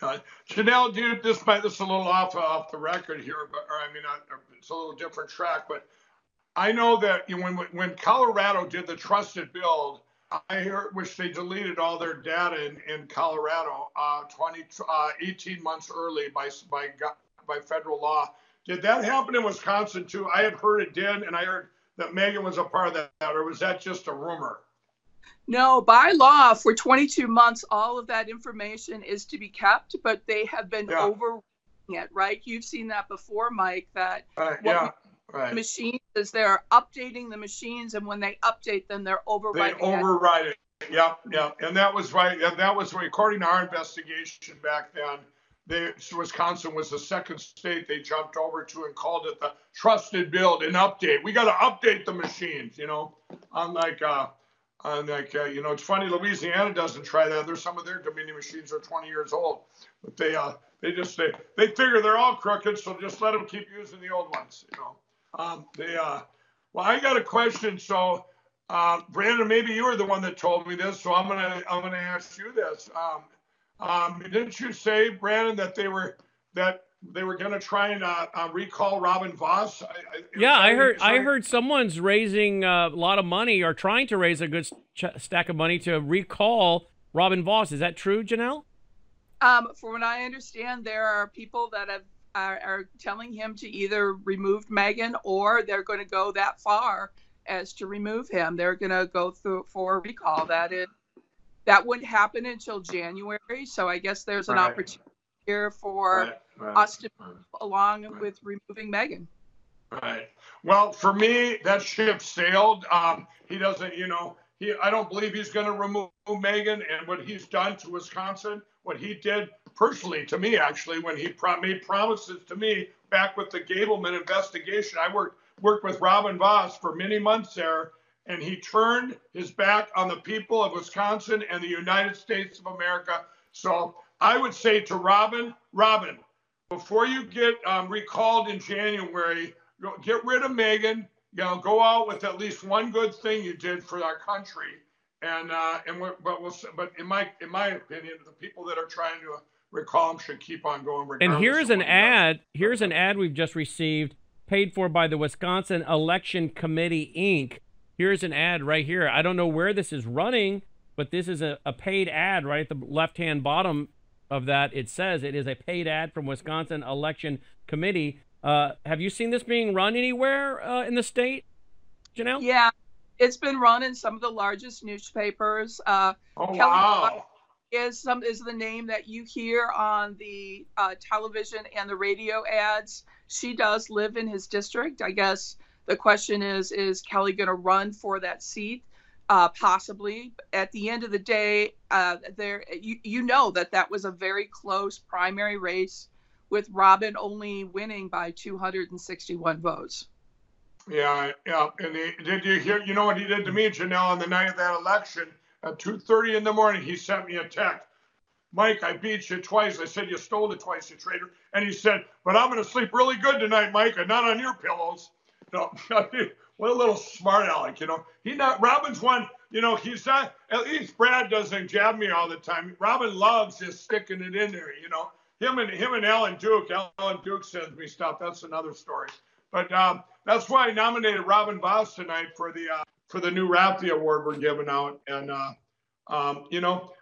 Uh, Janelle, dude, this might this is a little off off the record here, but or I mean, uh, it's a little different track. But I know that you know, when when Colorado did the trusted build, I heard which they deleted all their data in, in Colorado uh, 20 uh, 18 months early by by by federal law. Did that happen in Wisconsin too? I had heard it did, and I heard that Meagan was a part of that, or was that just a rumor? No, by law, for 22 months, all of that information is to be kept, but they have been Yeah. it, right? You've seen that before, Mike, that What yeah, right. machines is they're updating the machines, and when they update them, they're overriding. They override it. Yep, yep. And that was right. And that was. According to our investigation back then, they, Wisconsin was the second state they jumped over to and called it the trusted build and update. We got to update the machines, you know, unlike, uh, unlike, uh, you know, it's funny, Louisiana doesn't try that. There's some of their Dominion machines are 20 years old, but they, uh, they just, they, they figure they're all crooked. So just let them keep using the old ones, you know. Um, they, uh, well, I got a question. So, uh, Brannon, maybe you were the one that told me this, so I'm gonna I'm gonna ask you this. Um, um, didn't you say, Brannon, that they were that they were gonna try and uh, uh, recall Robin Vos? I, I, Yeah, I heard. you I heard someone's raising uh, a lot of money or trying to raise a good ch- stack of money to recall Robin Vos. Is that true, Janelle? Um, from what I understand, there are people that have are, are telling him to either remove Meagan or they're going to go that far as to remove him. They're going to go through for a recall. That is, that wouldn't happen until January. So I guess there's an Right. opportunity here for Right, right, us to move along with removing Meagan. Right. Well, for me, that ship sailed. Um, he doesn't, you know, he. I don't believe he's going to remove Meagan and what he's done to Wisconsin. What he did personally to me, actually, when he pro- made promises to me back with the Gableman investigation. I worked worked with Robin Vos for many months there, and he turned his back on the people of Wisconsin and the United States of America. So I would say to Robin, Robin, before you get um, recalled in January, get rid of Meagan. You know, go out with at least one good thing you did for our country. And uh, and but we'll but in my in my opinion, the people that are trying to recall him should keep on going. And here's an ad. Here's an ad we've just received, paid for by the Wisconsin Election Committee Inc. Here's an ad right here. I don't know where this is running, but this is a, a paid ad right at the left hand bottom of that. It says it is a paid ad from Wisconsin Election Committee. Uh, have you seen this being run anywhere uh, in the state, Janelle? Yeah, it's been run in some of the largest newspapers. Uh, oh, Kelly wow. Is some is the name that you hear on the uh, television and the radio ads. She does live in his district. I guess the question is, is Kelly going to run for that seat? Uh, possibly. At the end of the day, uh, there you, you know that that was a very close primary race with Robin only winning by 261 votes. Yeah, yeah. And he, did you hear? You know what he did to me, Janelle, on the night of that election at 2:30 in the morning? He sent me a text. Mike, I beat you twice. I said you stole it twice, you traitor. And he said, but I'm going to sleep really good tonight, Mike, and not on your pillows. No, what a little smart aleck, you know. He not Robin's one. You know, he's not. At least Brad doesn't jab me all the time. Robin loves just sticking it in there, you know him and him and Alan Duke. Alan Duke sends me stuff. That's another story. But um, that's why I nominated Robin Vos tonight for the uh, for the new Rafferty Award we're giving out. And uh, um, you know,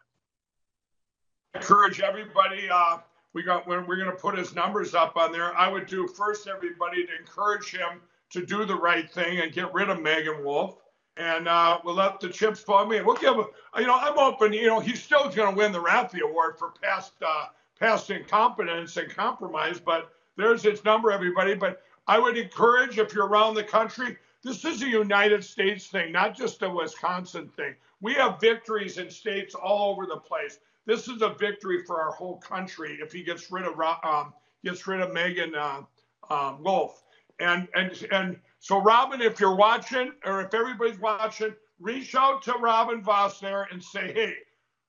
encourage everybody. Uh, we got when we're going to put his numbers up on there. I would do first everybody to encourage him to do the right thing and get rid of Meagan Wolfe. And uh, we'll let the chips fall. me. We'll give, him. you know, I'm open. You know, he's still going to win the Rafferty Award for past uh, past incompetence and compromise, but there's its number, everybody. But I would encourage if you're around the country, this is a United States thing, not just a Wisconsin thing. We have victories in states all over the place. This is a victory for our whole country if he gets rid of um, gets rid of Meagan uh, um, Wolfe. And and and so Robin, if you're watching or if everybody's watching, reach out to Robin Vos there and say, hey,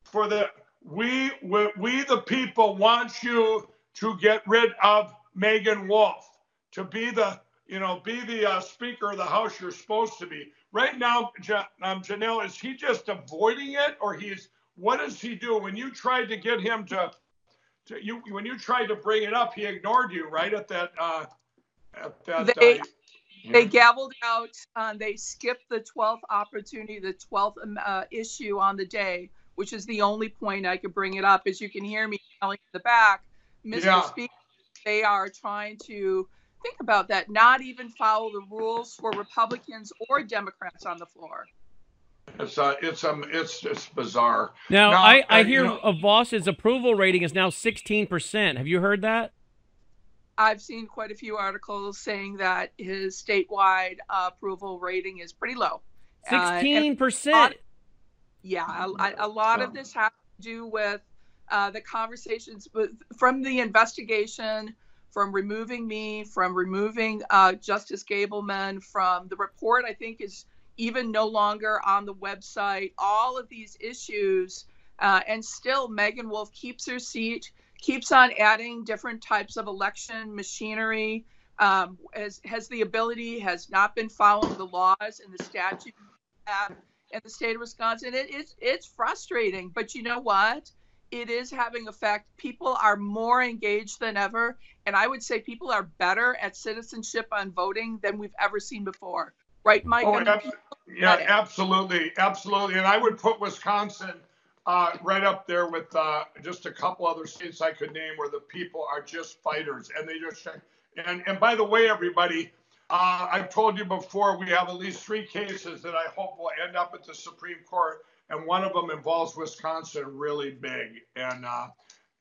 for the we, we, we the people want you to get rid of Meagan Wolfe, to be the, you know, be the uh, Speaker of the House you're supposed to be. Right now, um, Janelle, is he just avoiding it, or he's what does he do when you tried to get him to, to you when you tried to bring it up, he ignored you, right at that uh, at that. They, uh, they gavelled out. Uh, they skipped the 12th opportunity, the 12th um, uh, issue on the day which is the only point I could bring it up. As you can hear me yelling in the back, Mr. Yeah. Speaker, they are trying to think about that, not even follow the rules for Republicans or Democrats on the floor. It's uh, it's um, it's it's bizarre. Now, now I, I uh, hear you know, Vos's approval rating is now 16%. Have you heard that? I've seen quite a few articles saying that his statewide uh, approval rating is pretty low. 16%. Uh, yeah, a, a lot of this has to do with uh, the conversations with, from the investigation, from removing me, from removing uh, Justice Gableman, from the report, I think is even no longer on the website. All of these issues, uh, and still Meagan Wolfe keeps her seat, keeps on adding different types of election machinery. Um, has, has the ability, has not been following the laws and the statute in the state of Wisconsin. It, it's it's frustrating, but you know what? It is having effect. People are more engaged than ever, and I would say people are better at citizenship on voting than we've ever seen before. Right, Mike? Oh, ab- yeah, absolutely, absolutely. And I would put Wisconsin uh, right up there with uh, just a couple other states I could name where the people are just fighters, and they just and and by the way, everybody, uh, I've told you before, we have at least three cases that I hope will end up at the Supreme Court, and one of them involves Wisconsin really big. And uh,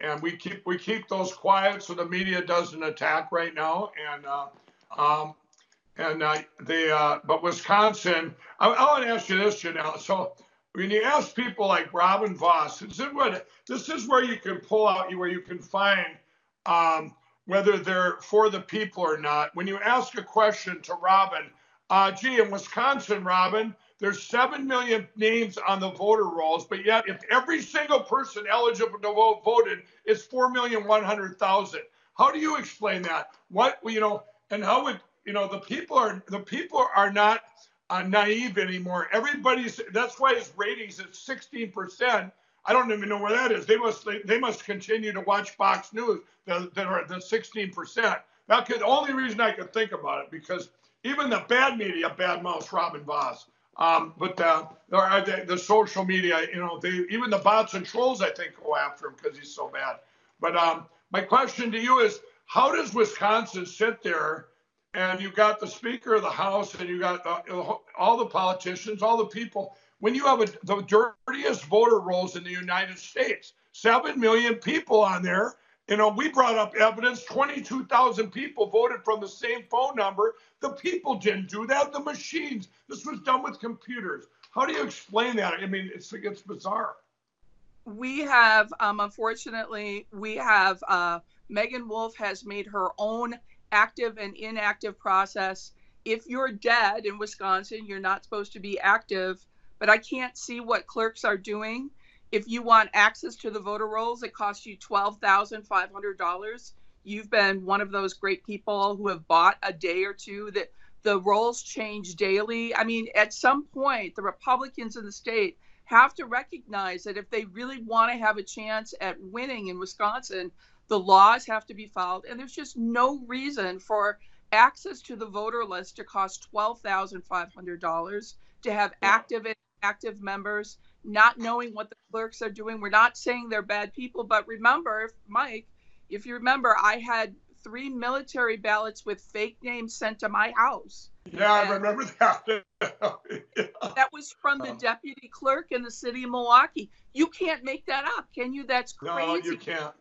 and we keep we keep those quiet so the media doesn't attack right now. And uh, um, and uh, the uh, but Wisconsin, I, I want to ask you this, Janelle. So when you ask people like Robin Vos, is what this is where you can pull out where you can find. Um, whether they're for the people or not. When you ask a question to Robin, uh, gee, in Wisconsin, Robin, there's 7 million names on the voter rolls, but yet if every single person eligible to vote voted, it's 4,100,000. How do you explain that? What, you know, and how would, you know, the people are, the people are not uh, naive anymore. Everybody's, that's why his ratings at 16%. I don't even know where that is. They must, they, they must continue to watch Fox News that, are the 16%. That could, only reason I could think about it because even the bad media bad mouths Robin Vos. Um, but uh, the, the, social media, you know, they even the bots and trolls, I think, go after him because he's so bad. But um, my question to you is, how does Wisconsin sit there, and you got the Speaker of the House, and you got uh, all the politicians, all the people, when you have a, the dirtiest voter rolls in the United States, seven million people on there, you know, we brought up evidence 22,000 people voted from the same phone number. The people didn't do that, the machines. This was done with computers. How do you explain that? I mean, it's, it's bizarre. We have, um, unfortunately, we have uh, Meagan Wolfe has made her own active and inactive process. If you're dead in Wisconsin, you're not supposed to be active, but I can't see what clerks are doing if you want access to the voter rolls, it costs you $12,500. You've been one of those great people who have bought a day or two that the rolls change daily. I mean, at some point, the Republicans in the state have to recognize that if they really want to have a chance at winning in Wisconsin, the laws have to be followed. And there's just no reason for access to the voter list to cost $12,500 to have active active members not knowing what the clerks are doing. We're not saying they're bad people, but remember, Mike, if you remember, I had three military ballots with fake names sent to my house. Yeah, and I remember that. that was from the deputy clerk in the city of Milwaukee. You can't make that up, can you? That's crazy. No, you can't.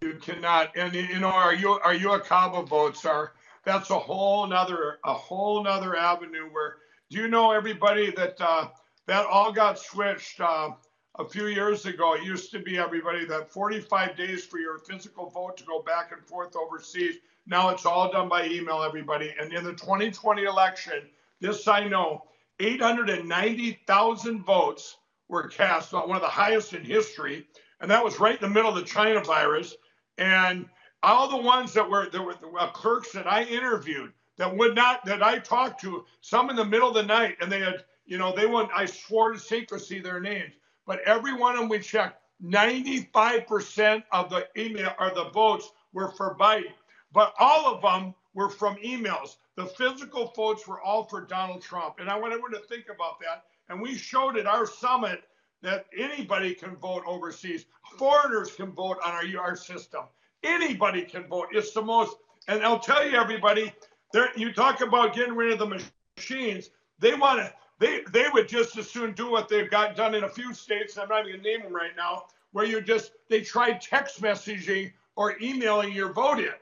You cannot. And you know, are you are UOCAVA votes are? That's a whole nother a whole nother avenue where. Do you know everybody that uh, that all got switched uh, a few years ago. It used to be everybody that 45 days for your physical vote to go back and forth overseas. Now it's all done by email, everybody. And in the 2020 election, this I know, 890,000 votes were cast, one of the highest in history. And that was right in the middle of the China virus. And all the ones that were, there were uh, clerks that I interviewed that would not, that I talked to, some in the middle of the night, and they had you know, they wouldn't, I swore to secrecy their names, but every one of them we checked, 95% of the email or the votes were for Biden, but all of them were from emails. The physical votes were all for Donald Trump. And I want everyone to think about that. And we showed at our summit that anybody can vote overseas. Foreigners can vote on our, our system. Anybody can vote. It's the most, and I'll tell you, everybody, there, you talk about getting rid of the machines. They want to, they they would just as soon do what they've got done in a few states. And I'm not even name them right now, where you just they try text messaging or emailing your vote in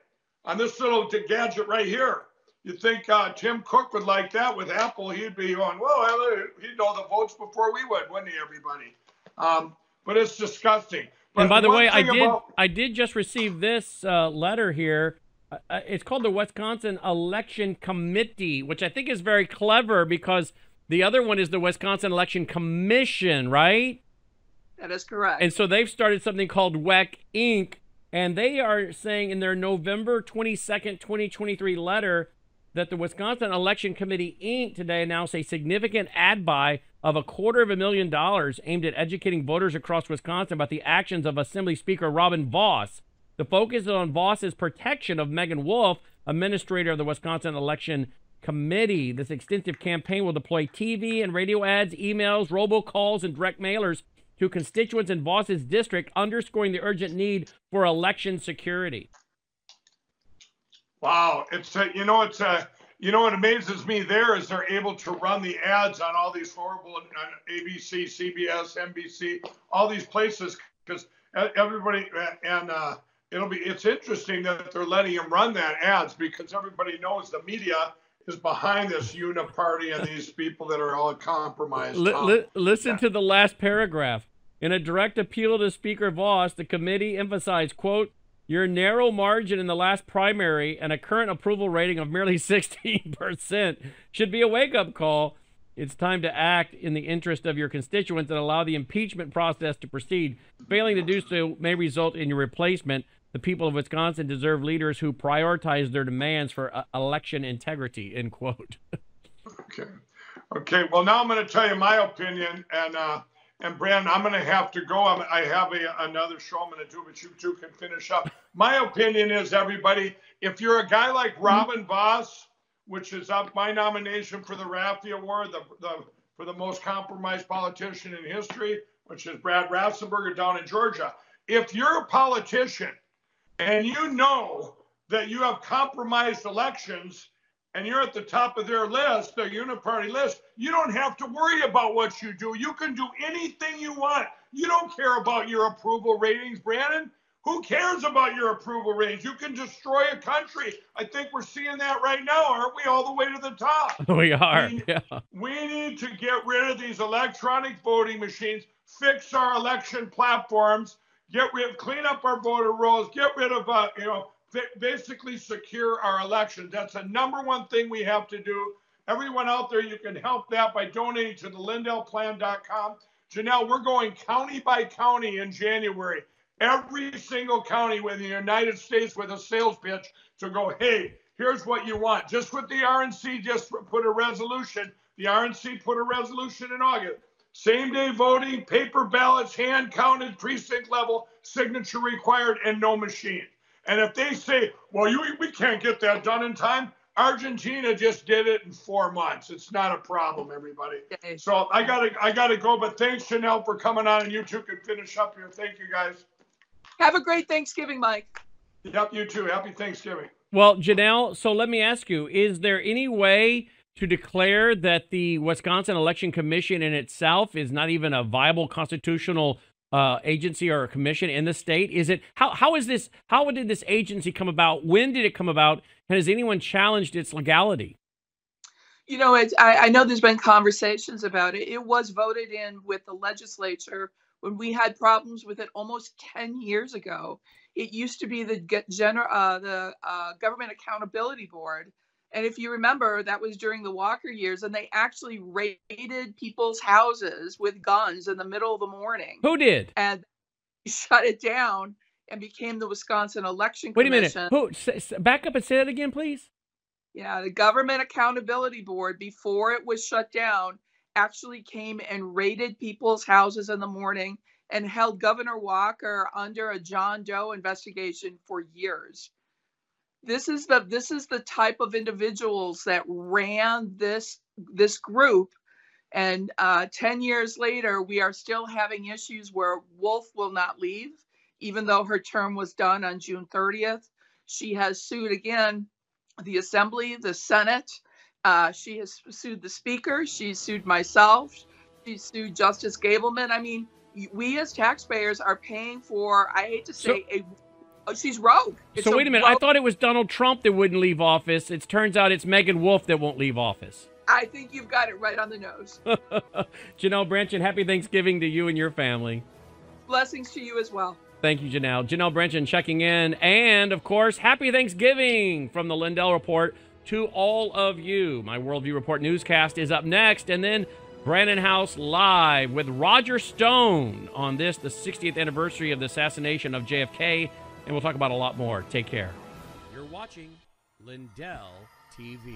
on this little gadget right here. You think uh, Tim Cook would like that with Apple? He'd be on. Well, he'd know the votes before we would, wouldn't he? Everybody. Um, but it's disgusting. But and by the way, I did about- I did just receive this uh, letter here. Uh, uh, it's called the Wisconsin Election Committee, which I think is very clever because the other one is the Wisconsin Election Commission, right? That is correct. And so they've started something called WEC Inc. And they are saying in their November 22nd, 2023 letter that the Wisconsin Election Committee Inc. today announced a significant ad buy of a quarter of a million dollars aimed at educating voters across Wisconsin about the actions of Assembly Speaker Robin Vos. The focus is on Vos's protection of Meagan Wolfe, administrator of the Wisconsin Election committee. This extensive campaign will deploy TV and radio ads, emails, robocalls, and direct mailers to constituents in Vos's district, underscoring the urgent need for election security. Wow, it's a, you know it's a you know what amazes me there is they're able to run the ads on all these horrible uh, ABC, CBS, NBC, all these places because everybody and uh, it'll be it's interesting that they're letting him run that ads because everybody knows the media is behind this uniparty and these people that are all compromised. Li- listen to the last paragraph. In a direct appeal to Speaker Vos, the committee emphasized, quote, your narrow margin in the last primary and a current approval rating of merely 16% should be a wake-up call. It's time to act in the interest of your constituents and allow the impeachment process to proceed. Failing to do so may result in your replacement. The people of Wisconsin deserve leaders who prioritize their demands for uh, election integrity. End quote. okay. Okay. Well, now I'm going to tell you my opinion, and uh, and Brannon, I'm going to have to go. I'm, i have a, another show I'm going to do, but you two can finish up. My opinion is, everybody, if you're a guy like Robin Vos which is up my nomination for the Raffe Award, the, the for the most compromised politician in history, which is Brad Raffensperger down in Georgia. If you're a politician and you know that you have compromised elections and you're at the top of their list, their uniparty list, you don't have to worry about what you do. You can do anything you want. You don't care about your approval ratings, Brannon. Who cares about your approval ratings? You can destroy a country. I think we're seeing that right now, aren't we? All the way to the top. We are. We, yeah. we need to get rid of these electronic voting machines, fix our election platforms, get rid, of clean up our voter rolls, get rid of, uh, you know, basically secure our elections. That's the number one thing we have to do. Everyone out there, you can help that by donating to the lindellplan.com. Janelle, we're going county by county in January every single county within the United States with a sales pitch to go, hey, here's what you want. Just what the RNC just put a resolution. The RNC put a resolution in August. Same day voting, paper ballots, hand counted, precinct level, signature required, and no machine. And if they say, well, you, we can't get that done in time, Argentina just did it in four months. It's not a problem, everybody. So I gotta I gotta go. But thanks, Janelle, for coming on, and you two can finish up here. Thank you, guys. Have a great Thanksgiving, Mike. Yep, you too. Happy Thanksgiving. Well, Janelle, so let me ask you is there any way to declare that the Wisconsin Election Commission in itself is not even a viable constitutional uh, agency or a commission in the state? Is it how how is this how did this agency come about? When did it come about? And has anyone challenged its legality? You know, I, I know there's been conversations about it. It was voted in with the legislature when we had problems with it almost 10 years ago. It used to be the uh, the uh, Government Accountability Board. And if you remember, that was during the Walker years, and they actually raided people's houses with guns in the middle of the morning. Who did? And shut it down and became the Wisconsin Election Wait Commission. a minute. Who? Back up and say that again, please. Yeah, the Government Accountability Board, before it was shut down, actually came and raided people's houses in the morning and held Governor Walker under a John Doe investigation for years. This is the this is the type of individuals that ran this this group, and uh, ten years later, we are still having issues where Wolfe will not leave, even though her term was done on June 30th. She has sued again the Assembly, the Senate, uh, she has sued the speaker. she sued myself. She sued Justice Gableman. I mean, we as taxpayers are paying for. I hate to say so, a. Oh, she's rogue. It's so wait a minute. Rogue. I thought it was Donald Trump that wouldn't leave office. It turns out it's Meagan Wolfe that won't leave office. I think you've got it right on the nose. Janelle Brandtjen, happy Thanksgiving to you and your family. Blessings to you as well. Thank you, Janelle. Janelle Brandtjen checking in. And, of course, happy Thanksgiving from the Lindell Report to all of you. My Worldview Report newscast is up next, and then Brannon Howse live with Roger Stone on this, the 60th anniversary of the assassination of JFK, and we'll talk about a lot more. Take care. You're watching Lindell TV.